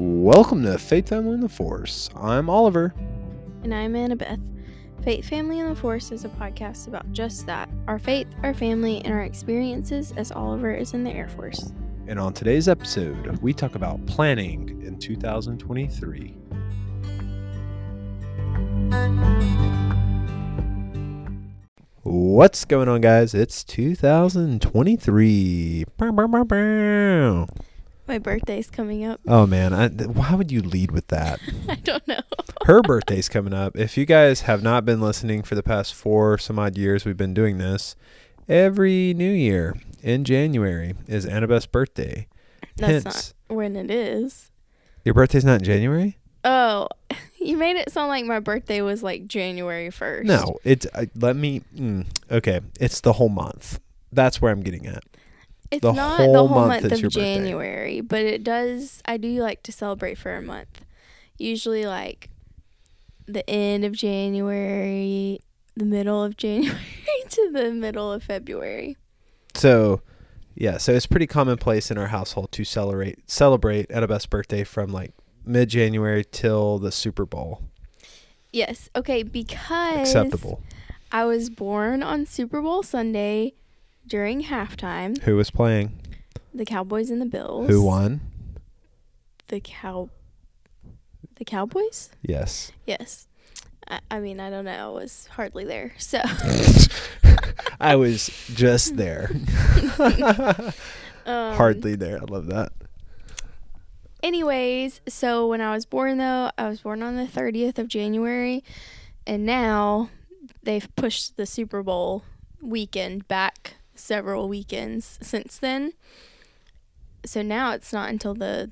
Welcome to Faith Family in the Force. I'm Oliver. And I'm Annabeth. Faith Family in the Force is a podcast about just that our faith, our family, and our experiences as Oliver is in the Air Force. And on today's episode, we talk about planning in 2023. What's going on, guys? It's 2023. Bow, bow, bow, bow. My birthday's coming up. Oh man, I, th- why would you lead with that? I don't know. Her birthday's coming up. If you guys have not been listening for the past four some odd years, we've been doing this. Every New Year in January is Annabeth's birthday. That's Hence, not when it is. your birthday's not in January. Oh, you made it sound like my birthday was like January 1st. No, it's uh, let me. Mm, okay, it's the whole month. That's where I'm getting at. It's the not whole the whole month month, of your birthday. January, but it does. I do like to celebrate for a month. Usually, like the end of January, the middle of January to the middle of February. So, yeah, so it's pretty commonplace in our household to celebrate celebrate Annabeth's birthday from like mid January till the Super Bowl. Yes. Okay. Because Acceptable. I was born on Super Bowl Sunday during halftime. Who was playing? The Cowboys and the Bills. Who won? The cow. The Cowboys. Yes. Yes. I, I mean, I don't know. I was hardly there. So. I was just there. Um, Hardly there. I love that. Anyways, so when I was born, though, I was born on the 30th of January, and now they've pushed the Super Bowl weekend back several weekends since then. So now it's not until the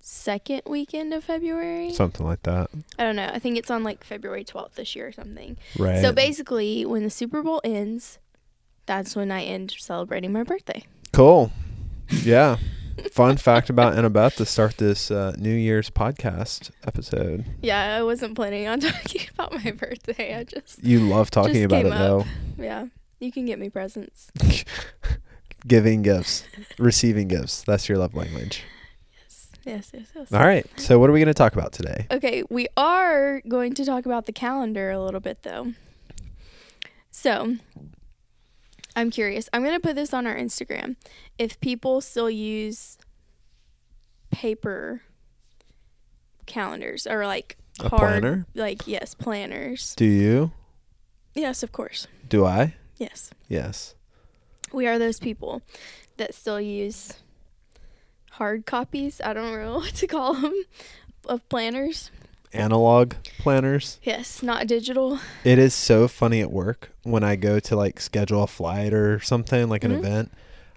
second weekend of February. Something like that. I don't know. I think it's on like February 12th this year or something. Right. So basically, when the Super Bowl ends, that's when I end celebrating my birthday. cool. Yeah. Fun fact about Annabeth to start this uh, New Year's podcast episode. Yeah, I wasn't planning on talking about my birthday. I just You love talking Just about came it up. though. Yeah, you can get me presents. Giving gifts, receiving gifts. That's your love language. Yes, yes, yes, yes. All right. So, what are we going to talk about today? Okay, we are going to talk about the calendar a little bit though. So, I'm curious. I'm going to put this on our Instagram. If people still use paper calendars or like A hard, planner? like yes, planners. Do you? Yes, of course. Do I? Yes. Yes. We are those people that still use hard copies. I don't know what to call them of planners. Analog planners. Yes, not digital. It is so funny at work when I go to like schedule a flight or something like an Mhm. event.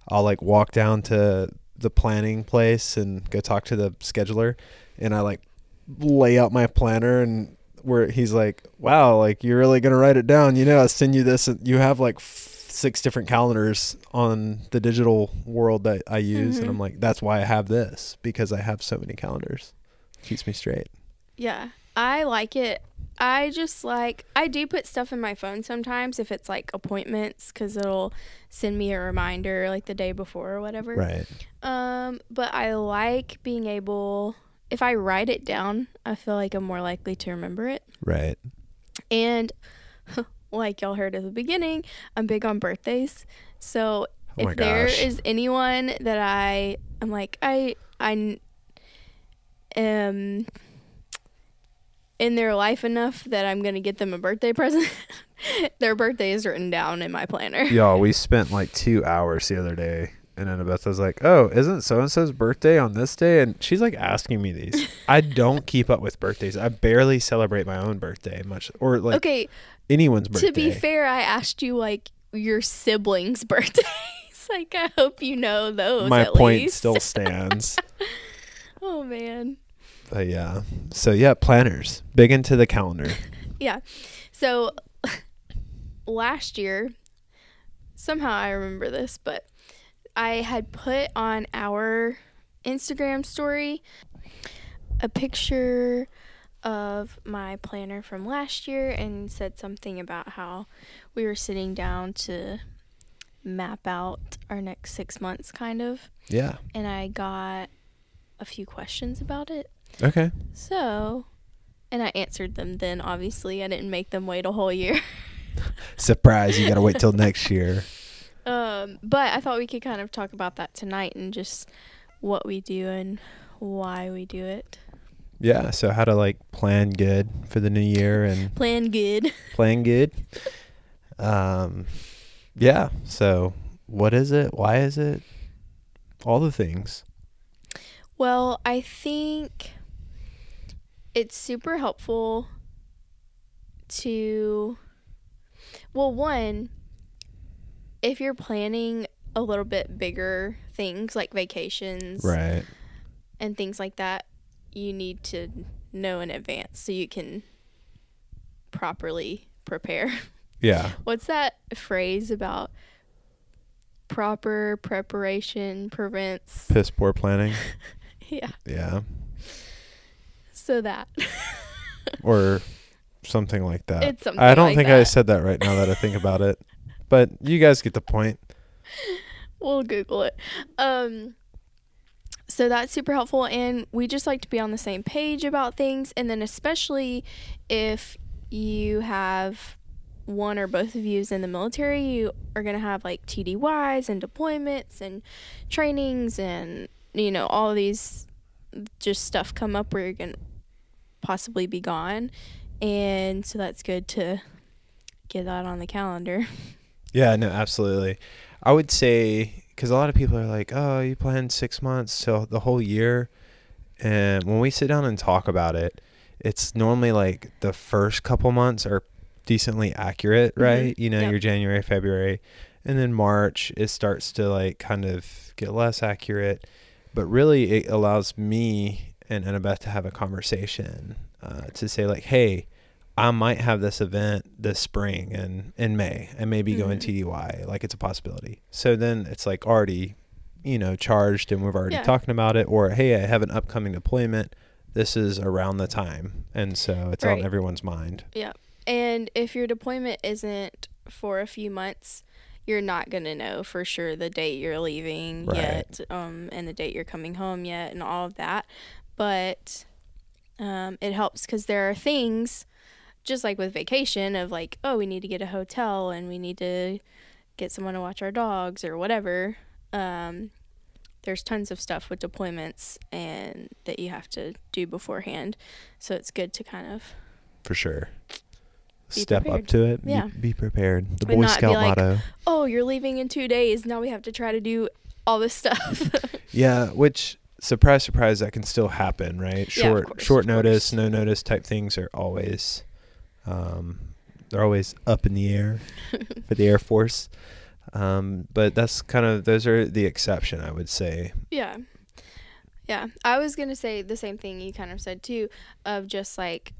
I'll like walk down to the planning place and go talk to the scheduler and I like lay out my planner and where he's like, "Wow, like you're really going to write it down. You know, I send you this and you have like f- six different calendars on the digital world that I use." And Mhm. I'm like, "That's why I have this because I have so many calendars." Keeps me straight. Yeah, I like it. I just like I do put stuff in my phone sometimes if it's like appointments cuz it'll send me a reminder like the day before or whatever. Right. Um, but I like being able if I write it down, I feel like I'm more likely to remember it. Right. And like y'all heard at the beginning, I'm big on birthdays. So Oh if there is anyone that I I am like I I am in their life enough that I'm gonna get them a birthday present, their birthday is written down in my planner. Y'all, we spent like two hours the other day, and Annabeth was like, "Oh, isn't so and so's birthday on this day?" And she's like asking me these. I don't keep up with birthdays. I barely celebrate my own birthday much, or like okay, anyone's birthday. to be fair, I asked you like your siblings' birthdays. like I hope you know those. my point least. still stands. Oh man. but yeah, so yeah, planners big into the calendar. Yeah. So last year, somehow I remember this, but I had put on our Instagram story a picture of my planner from last year and said something about how we were sitting down to map out our next six months, kind of. Yeah. And I got a few questions about it. Okay. So, and I answered them then, obviously. I didn't make them wait a whole year. Surprise! You gotta wait till next year. Um, but I thought we could kind of talk about that tonight and just what we do and why we do it. Yeah. So how to like plan good for the new year and Plan good. plan good. Um, yeah. So what is it? Why is it? All the things. Well, I think it's super helpful to, well, one, if you're planning a little bit bigger things like vacations Right. and things like that, you need to know in advance so you can properly prepare. Yeah. What's that phrase about proper preparation prevents? Piss poor planning. Yeah. Yeah. So that. Or something like that. It's something I don't like think I said that right now that I think about it. But you guys get the point. we'll Google it. Um, so that's super helpful, and we just like to be on the same page about things. And then, especially if you have one or both of you is in the military, you are gonna have like TDYs and deployments and trainings, and you know all these just stuff come up where you're gonna possibly be gone, and so that's good to get that on the calendar. Yeah, no, absolutely. I would say because a lot of people are like, "Oh, you plan six months, so the whole year." And when we sit down and talk about it, it's normally like the first couple months are decently accurate, Mhm. right? You know, Yep. your January, February, and then March it starts to like kind of get less accurate. But really, it allows me and Annabeth to have a conversation uh, to say like, "Hey." I might have this event this spring and in May and maybe go in Mhm. TDY. Like it's a possibility. So then it's like already, you know, charged and we've already Yeah. talking about it. Or hey, I have an upcoming deployment. This is around the time, and so it's on everyone's mind. Yeah. And if your deployment isn't for a few months, you're not going to know for sure the date you're leaving Right. yet um, and the date you're coming home yet and all of that. But um, it helps because there are things, just like with vacation, of like, oh, we need to get a hotel and we need to get someone to watch our dogs or whatever. Um, there's tons of stuff with deployments and that you have to do beforehand. So it's good to kind of For sure. Step prepared. up to it. Yeah. Be, prepared. The And Boy Scout like, motto. oh, you're leaving in two days. Now we have to try to do all this stuff. Yeah, which surprise, surprise, that can still happen, right? Yeah, Short, course, short notice, no notice type things are always, um, they're always up in the air for the Air Force. Um, but that's kind of those are the exception, I would say. yeah. Yeah. I was going to say the same thing you kind of said too of just like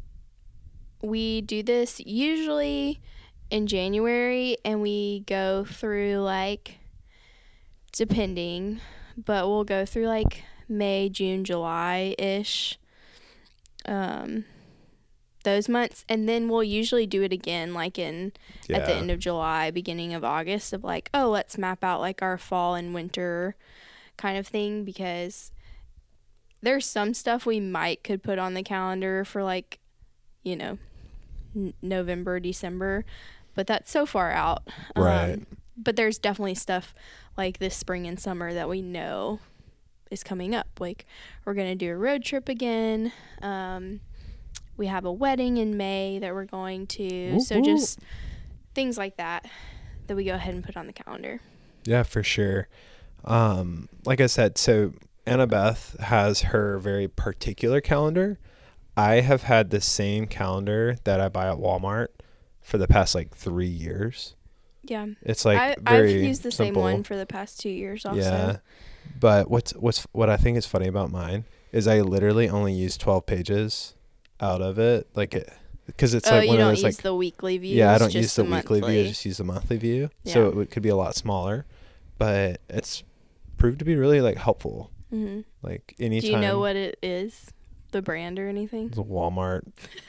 we do this usually in January and we go through like depending, but we'll go through like May, June, July ish. Um those months and then we'll usually do it again like in Yeah, at the end of July, beginning of August of like, oh, let's map out like our fall and winter kind of thing because there's some stuff we might could put on the calendar for like, you know, n- November, December, but that's so far out. Um, Right. but there's definitely stuff like this spring and summer that we know is coming up. Like we're gonna do a road trip again. Um, we have a wedding in May that we're going to. Whoop, so whoop. just things like that that we go ahead and put on the calendar. yeah, for sure. Um, like I said, so Annabeth has her very particular calendar. I have had the same calendar that I buy at Walmart for the past like three years. Yeah. It's like I, I've used the same one for the past two years also. Yeah. But what's what's what I think is funny about mine is I literally only use 12 pages out of it like it because it's oh, like you one of those use like the weekly view. yeah, I don't use the, weekly view, I just use the monthly view. Yeah. So it would- could be a lot smaller, but it's proved to be really like helpful. hmm Like anytime Do you know what it is? The brand or anything? the Walmart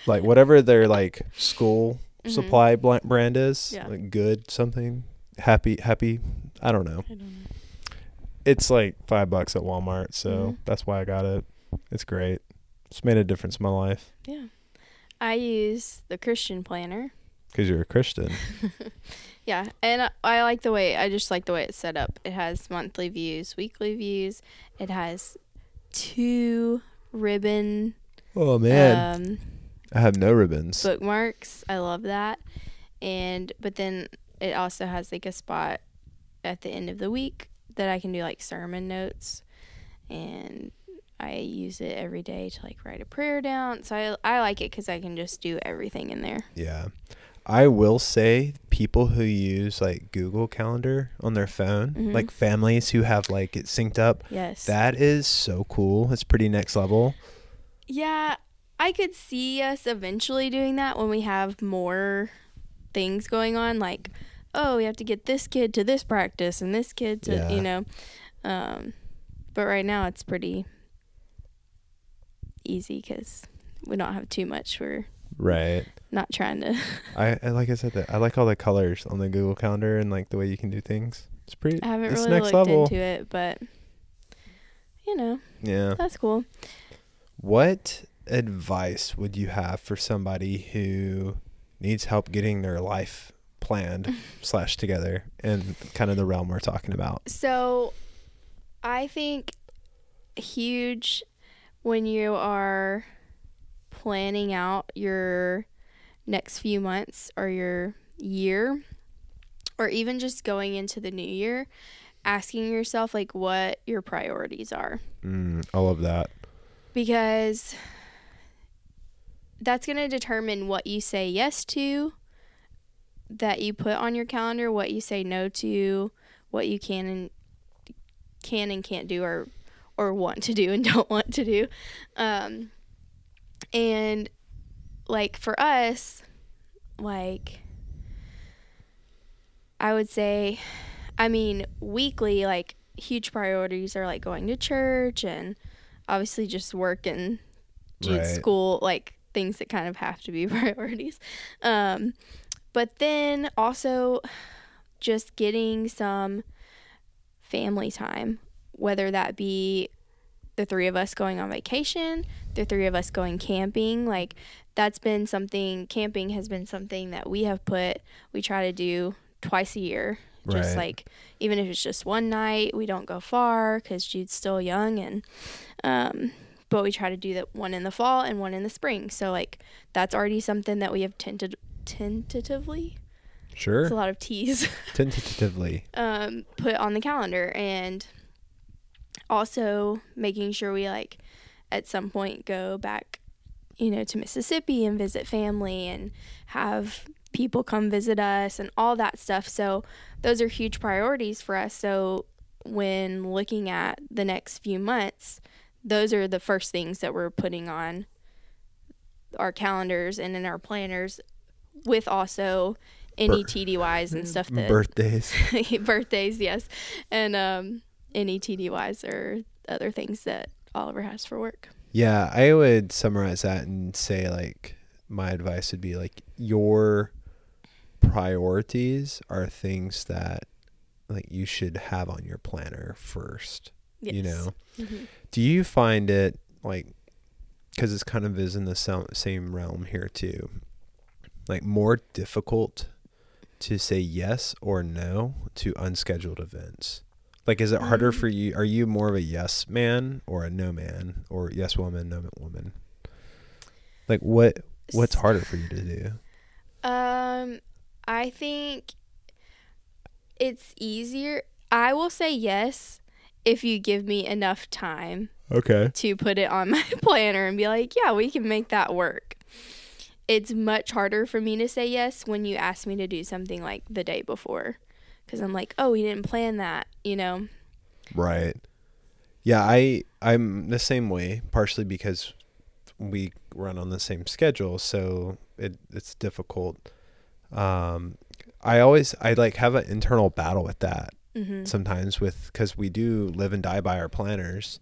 like whatever their like school Mhm. supply bl- brand is, Yeah. like good something, happy happy, I don't know. I don't know. it's like five bucks at Walmart, so Mhm. that's why I got it. It's great. It's made a difference in my life Yeah. I use the Christian planner. because you're a Christian. Yeah, and I, I like the way I just like the way it's set up. It has monthly views, weekly views. It has two ribbon Oh man. um, I have no ribbons. bookmarks. I love that. And but then it also has like a spot at the end of the week that I can do like sermon notes and I use it every day to like write a prayer down. So I I like it cuz I can just do everything in there. Yeah. I will say people who use like Google Calendar on their phone, Mhm. like families who have like it synced up, Yes. that is so cool. It's pretty next level. Yeah, I could see us eventually doing that when we have more things going on like oh, we have to get this kid to this practice and this kid to, Yeah. you know. Um but right now it's pretty easy cuz we don't have too much. We're Right. not trying to I, I like I said that I like all the colors on the Google Calendar and like the way you can do things. It's pretty I haven't really looked level. into it, but you know, Yeah. that's cool. What advice would you have for somebody who needs help getting their life planned slash together in kind of the realm we're talking about? So, I think huge when you are planning out your next few months or your year, or even just going into the new year, asking yourself like what your priorities are. Mm, I love that. Because that's going to determine what you say yes to, that you put on your calendar, what you say no to, what you can and can and can't do or or want to do and don't want to do. Um and like for us, like I would say I mean, weekly like huge priorities are like going to church and obviously just work and Right. school like things that kind of have to be priorities. Um but then also just getting some family time, whether that be the three of us going on vacation, the three of us going camping. Like, that's been something, camping has been something that we have put, we try to do twice a year. Just Right. like, even if it's just one night, we don't go far because Jude's still young. And, um, but we try to do that one in the fall and one in the spring. So, like, that's already something that we have tended, tentatively, Sure. it's a lot of T's. Tentatively. um, put on the calendar and also making sure we like at some point go back you know to mississippi and visit family and have people come visit us and all that stuff. So those are huge priorities for us. So when looking at the next few months those are the first things that we're putting on our calendars and in our planners with also any TDYs and stuff that Birthdays. birthdays, yes, and um, any TDYs or other things that Oliver has for work. Yeah, I would summarize that and say like my advice would be like your priorities are things that like you should have on your planner first. Yes. You know. Mhm. Do you find it like cuz it's kind of is in the same realm here too. Like more difficult to say yes or no to unscheduled events? Like is it harder Um, for you are you more of a yes man or a no man or yes woman no woman? Like what what's harder for you to do? Um, I think it's easier. I will say yes if you give me enough time Okay. to put it on my planner and be like, yeah, we can make that work. It's much harder for me to say yes when you ask me to do something like the day before. Because I'm like, oh, we didn't plan that, you know? Right. Yeah, I I'm the same way, partially because we run on the same schedule, so it it's difficult. Um I always I like have an internal battle with that Mm-hmm. sometimes with cuz we do live and die by our planners.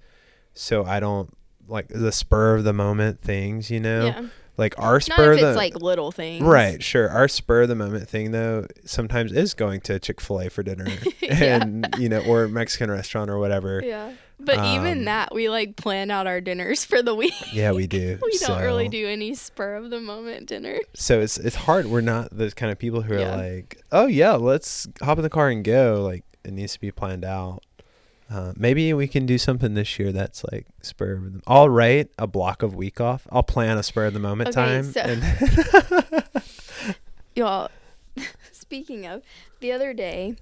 So I don't like the spur of the moment things, you know. Yeah. Like our Not spur if of it's the like little things. right, sure. Our spur of the moment thing though sometimes is going to Chick Fil A for dinner, Yeah. and you know, or Mexican restaurant or whatever. Yeah. But Um, even that, we like plan out our dinners for the week. Yeah, we do. we don't really do any spur of the moment dinner. So it's it's hard. We're not those kind of people who are Yeah. like, oh yeah, let's hop in the car and go. Like it needs to be planned out. Uh, maybe we can do something this year that's like spur of the. I'll write a block of week off. I'll plan a spur of the moment Okay, time. so- and Y'all, speaking of, the other day,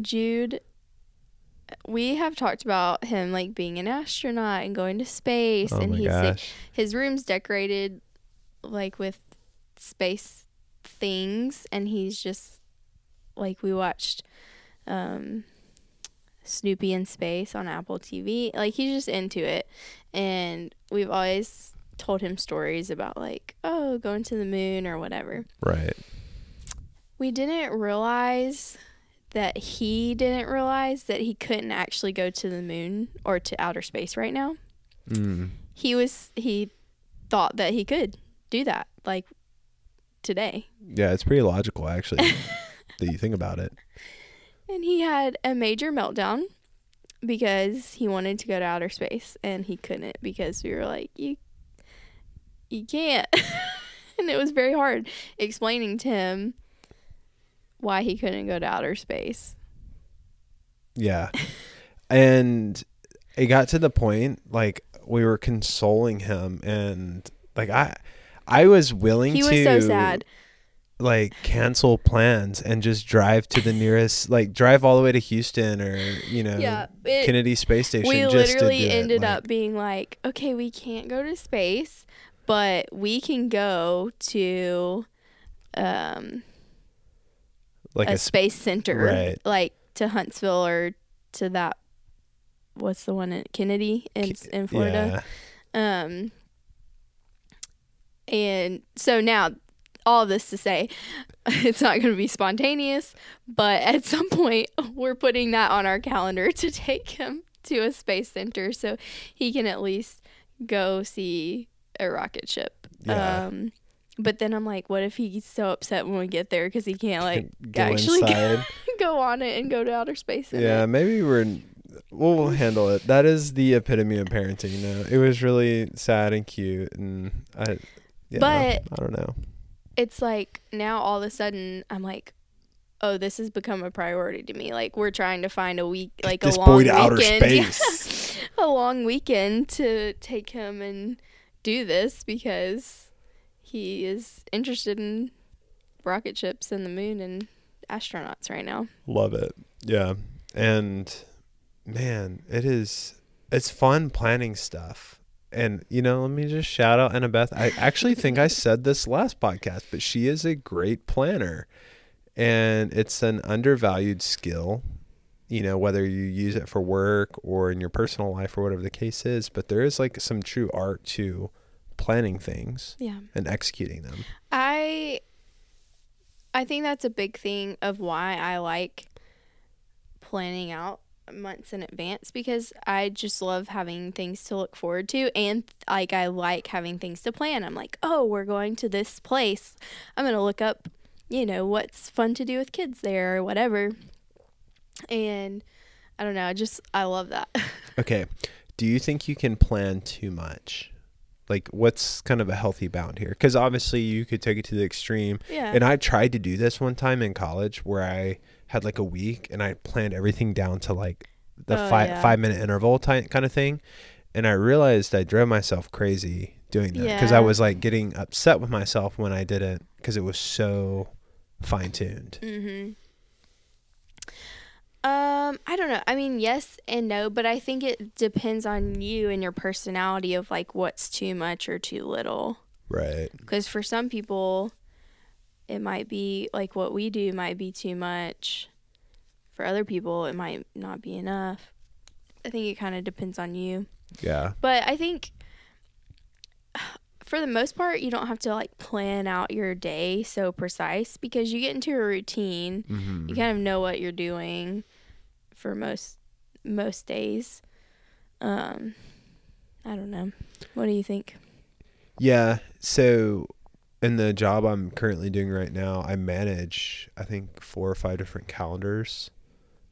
Jude, we have talked about him like being an astronaut and going to space, oh and he's gosh, his room's decorated like with space things, and he's just like we watched um Snoopy in space on Apple TV. Like he's just into it, and we've always told him stories about like oh going to the moon or whatever. right? We didn't realize that he didn't realize that he couldn't actually go to the moon or to outer space right now. Mm. He was he thought that he could do that like today. Yeah, it's pretty logical actually. that you think about it. And he had a major meltdown because he wanted to go to outer space and he couldn't because we were like you you can't. and it was very hard explaining to him why he couldn't go to outer space. Yeah. and it got to the point like we were consoling him and like I I was willing to He was so sad. Like cancel plans and just drive to the nearest like drive all the way to Houston or you know Yeah, it- Kennedy Space Station we just literally to do it. ended Like, up being like, okay, we can't go to space, but we can go to um, like a, a, sp- space center, right. like to Huntsville or to that. What's the one in Kennedy in in Florida? Um, and so now, all this to say, it's not going to be spontaneous, but at some point, we're putting that on our calendar to take him to a space center so he can at least go see a rocket ship. Yeah. Um, but then I'm like, what if he's so upset when we get there because he can't like Go actually go, inside. go on it and go to outer space? yeah, it? maybe we're we'll handle it. That is the epitome of parenting. No, it was really sad and cute, and I. Yeah, But- I don't know. It's like now all of a sudden I'm like, oh, this has become a priority to me. Like we're trying to find a week, like this a long boy to outer weekend, yeah, space. a long weekend to take him and do this because he is interested in rocket ships and the moon and astronauts right now. Love it. Yeah. And man, it is it's fun planning stuff. And you know, let me just shout out Annabeth. I actually think I said this last podcast, but she is a great planner. And it's an undervalued skill, you know, whether you use it for work or in your personal life or whatever the case is, but there is like some true art to planning things Yeah. and executing them. I I think that's a big thing of why I like planning out months in advance because I just love having things to look forward to and like I like having things to plan. I'm like, "Oh, we're going to this place. I'm going to look up, you know, what's fun to do with kids there or whatever." And I don't know, I just I love that. Okay. Do you think you can plan too much? Like, what's kind of a healthy bound here? Because obviously, you could take it to the extreme. yeah. And I tried to do this one time in college where I had like a week and I planned everything down to like the Oh, five yeah. five minute interval type kind of thing. And I realized I drove myself crazy doing that because I was like getting upset with myself when I didn't because it was so fine tuned. Mhm. Um, I don't know. I mean, yes and no, but I think it depends on you and your personality of like what's too much or too little. Right. Because for some people, it might be like what we do might be too much. For other people, it might not be enough. I think it kind of depends on you. Yeah. But I think for the most part, you don't have to like plan out your day so precise because you get into a routine Mm-hmm. you kind of know what you're doing for most most days um i don't know what do you think Yeah. So in the job I'm currently doing right now, I manage I think four or five different calendars.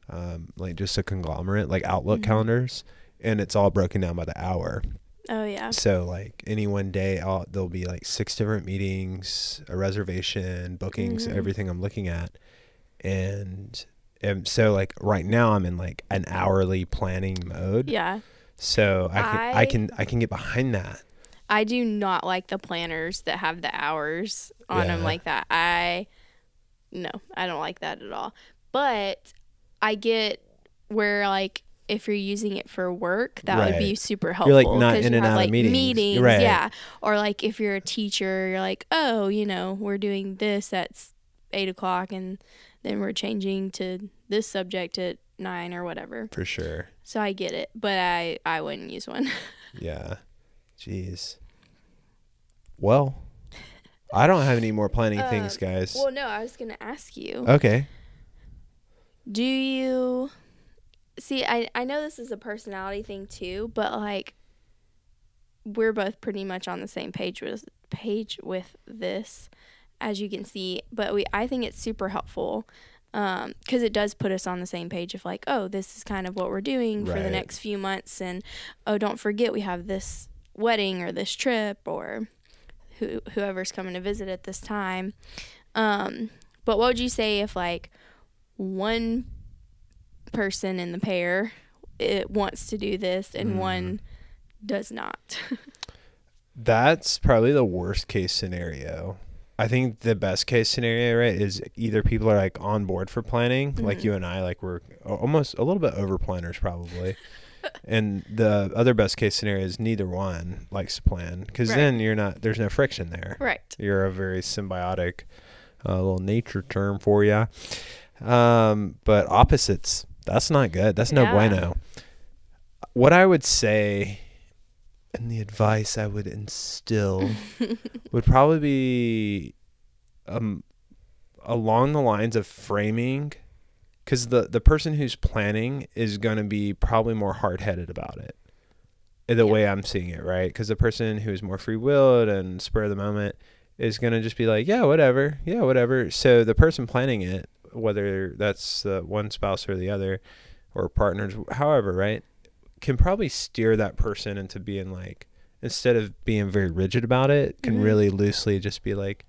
Um, like just a conglomerate, like Outlook Mhm. calendars, and it's all broken down by the hour. Oh yeah. So like any one day, I'll, there'll be like six different meetings, a reservation, bookings, Mhm. everything I'm looking at, and and so like right now I'm in like an hourly planning mode. Yeah. So I can I, I- can I can get behind that. I do not like the planners that have the hours on them like that. I no, I don't like that at all. But I get where like if you're using it for work, that would be super helpful. You're, like, not in and have, out of like, meetings. Right. yeah. Or like if you're a teacher, you're like, oh, you know, we're doing this at eight o'clock, and then we're changing to this subject at nine or whatever. For sure. So I get it, but I I wouldn't use one. Yeah. Jeez. Well, I don't have any more planning Uh, things, guys. well, no, I was gonna ask you. okay. Do you see? I I know this is a personality thing too, but like we're both pretty much on the same page with page with this, as you can see. But we I think it's super helpful because it does put us on the same page of like, oh, this is kind of what we're doing for the next few months, and oh, don't forget we have this wedding or this trip or who whoever's coming to visit at this time. Um, but what would you say if like one person in the pair it wants to do this and Mm. one does not? That's probably the worst case scenario. I think the best case scenario, right, is either people are like on board for planning, like Mhm. you and I, like we're almost a little bit over planners probably. And the other best case scenario is neither one likes to plan because Right. then you're not, there's no friction there. right. You're a very symbiotic uh, little nature term for you. Um, but opposites, that's not good. That's no Yeah. bueno. What I would say, and the advice I would instill, would probably be um, along the lines of framing, because the the person who's planning is going to be probably more hard headed about it. The Yeah. way I'm seeing it, right? Because the person who's more free willed and spur of the moment is going to just be like, yeah, whatever, yeah, whatever. So the person planning it, whether that's uh, one spouse or the other, or partners, however, right, can probably steer that person into being like, instead of being very rigid about it, can Mhm. really loosely just be like,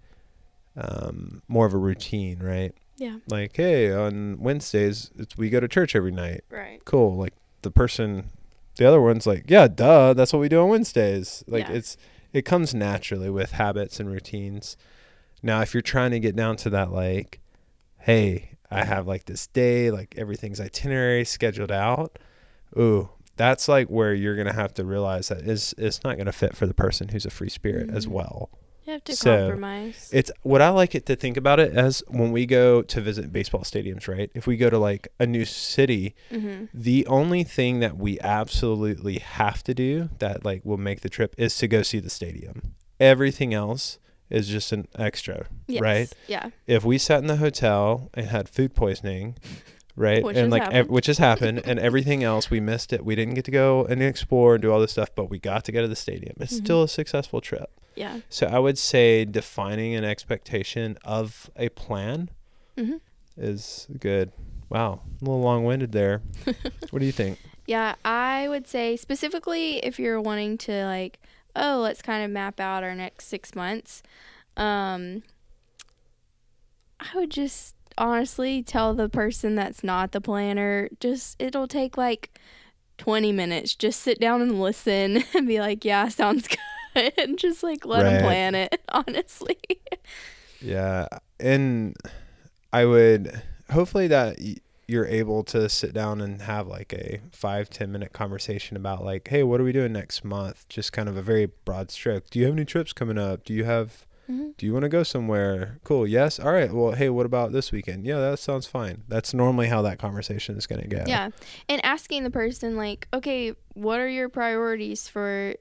um, more of a routine, right? Yeah. Like, hey, on Wednesdays, it's, we go to church every night. Right. Cool. Like the person, the other one's like, yeah, duh, that's what we do on Wednesdays. Like Yeah. it's, it comes naturally with habits and routines. Now, if you're trying to get down to that, like, hey, I have like this day, like everything's itinerary scheduled out. Ooh, that's like where you're gonna have to realize that is it's not gonna fit for the person who's a free spirit as Mhm. well. To So, compromise. It's what I like it to think about it as when we go to visit baseball stadiums, right? If we go to like a new city, mm-hmm. the only thing that we absolutely have to do that like will make the trip is to go see the stadium. Everything else is just an extra, Yes. right? Yeah. If we sat in the hotel and had food poisoning, right, Which and like ev- which has happened, and everything else we missed it. We didn't get to go and explore and do all this stuff, but we got to go to the stadium. It's Mhm. still a successful trip. Yeah. So I would say defining an expectation of a plan Mm-hmm. is good. Wow, a little long-winded there. what do you think? Yeah, I would say specifically if you're wanting to like, oh, let's kind of map out our next six months. Um, I would just honestly tell the person that's not the planner, just it'll take like 20 minutes. Just sit down and listen and be like, yeah, sounds good. and just like let them plan it, honestly. Yeah, and I would hopefully that you're able to sit down and have like a five ten minute conversation about like, hey, what are we doing next month? Just kind of a very broad stroke. Do you have any trips coming up? Do you have? Mm-hmm. Do you want to go somewhere? Cool. Yes. All right. Well, hey, what about this weekend? Yeah, that sounds fine. That's normally how that conversation is going to go. Yeah. And asking the person like, okay, what are your priorities for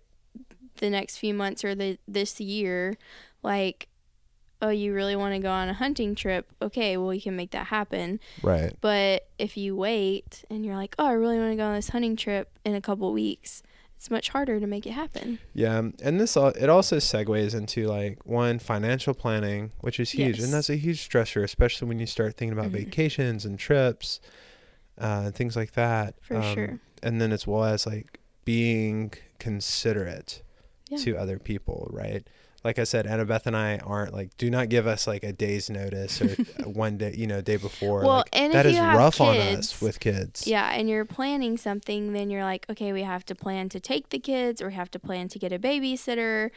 the next few months or the this year? Like, oh, you really want to go on a hunting trip? Okay, well, you can make that happen. Right. But if you wait and you're like, oh, I really want to go on this hunting trip in a couple weeks, it's much harder to make it happen. Yeah, um, and this it also segues into like one financial planning, which is huge, Yes. and that's a huge stressor, especially when you start thinking about Mhm. vacations and trips, uh, and things like that. For sure. And then as well as like being considerate Yeah. to other people, right? Like I said, Annabeth and I aren't like, do not give us like a day's notice or one day, you know, day before. Well, like, and that if is you have rough on us kids- with kids. Yeah, and you're planning something, then you're like, okay, we have to plan to take the kids or we have to plan to get a babysitter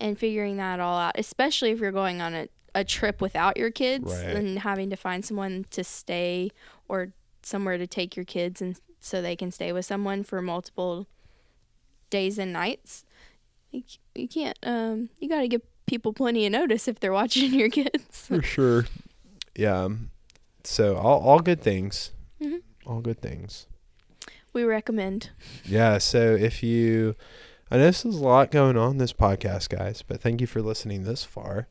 and figuring that all out, especially if you're going on a, a trip without your kids Right. and having to find someone to stay or somewhere to take your kids and so they can stay with someone for multiple days and nights. You, you can't, um, you got to give people plenty of notice if they're watching your kids. For sure. Yeah. So all all good things. Mhm. All good things. we recommend. Yeah. So if you, I know this is a lot going on this podcast, guys, but thank you for listening this far.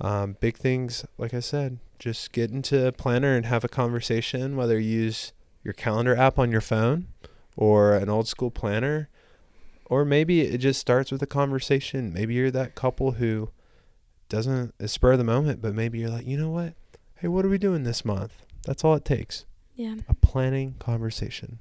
Um, big things, like I said, just get into a planner and have a conversation. Whether you use your calendar app on your phone or an old school planner, or maybe it just starts with a conversation. Maybe you're that couple who doesn't uh, spur of the moment, but maybe you're like, you know what? Hey, what are we doing this month? That's all it takes. Yeah. A planning conversation.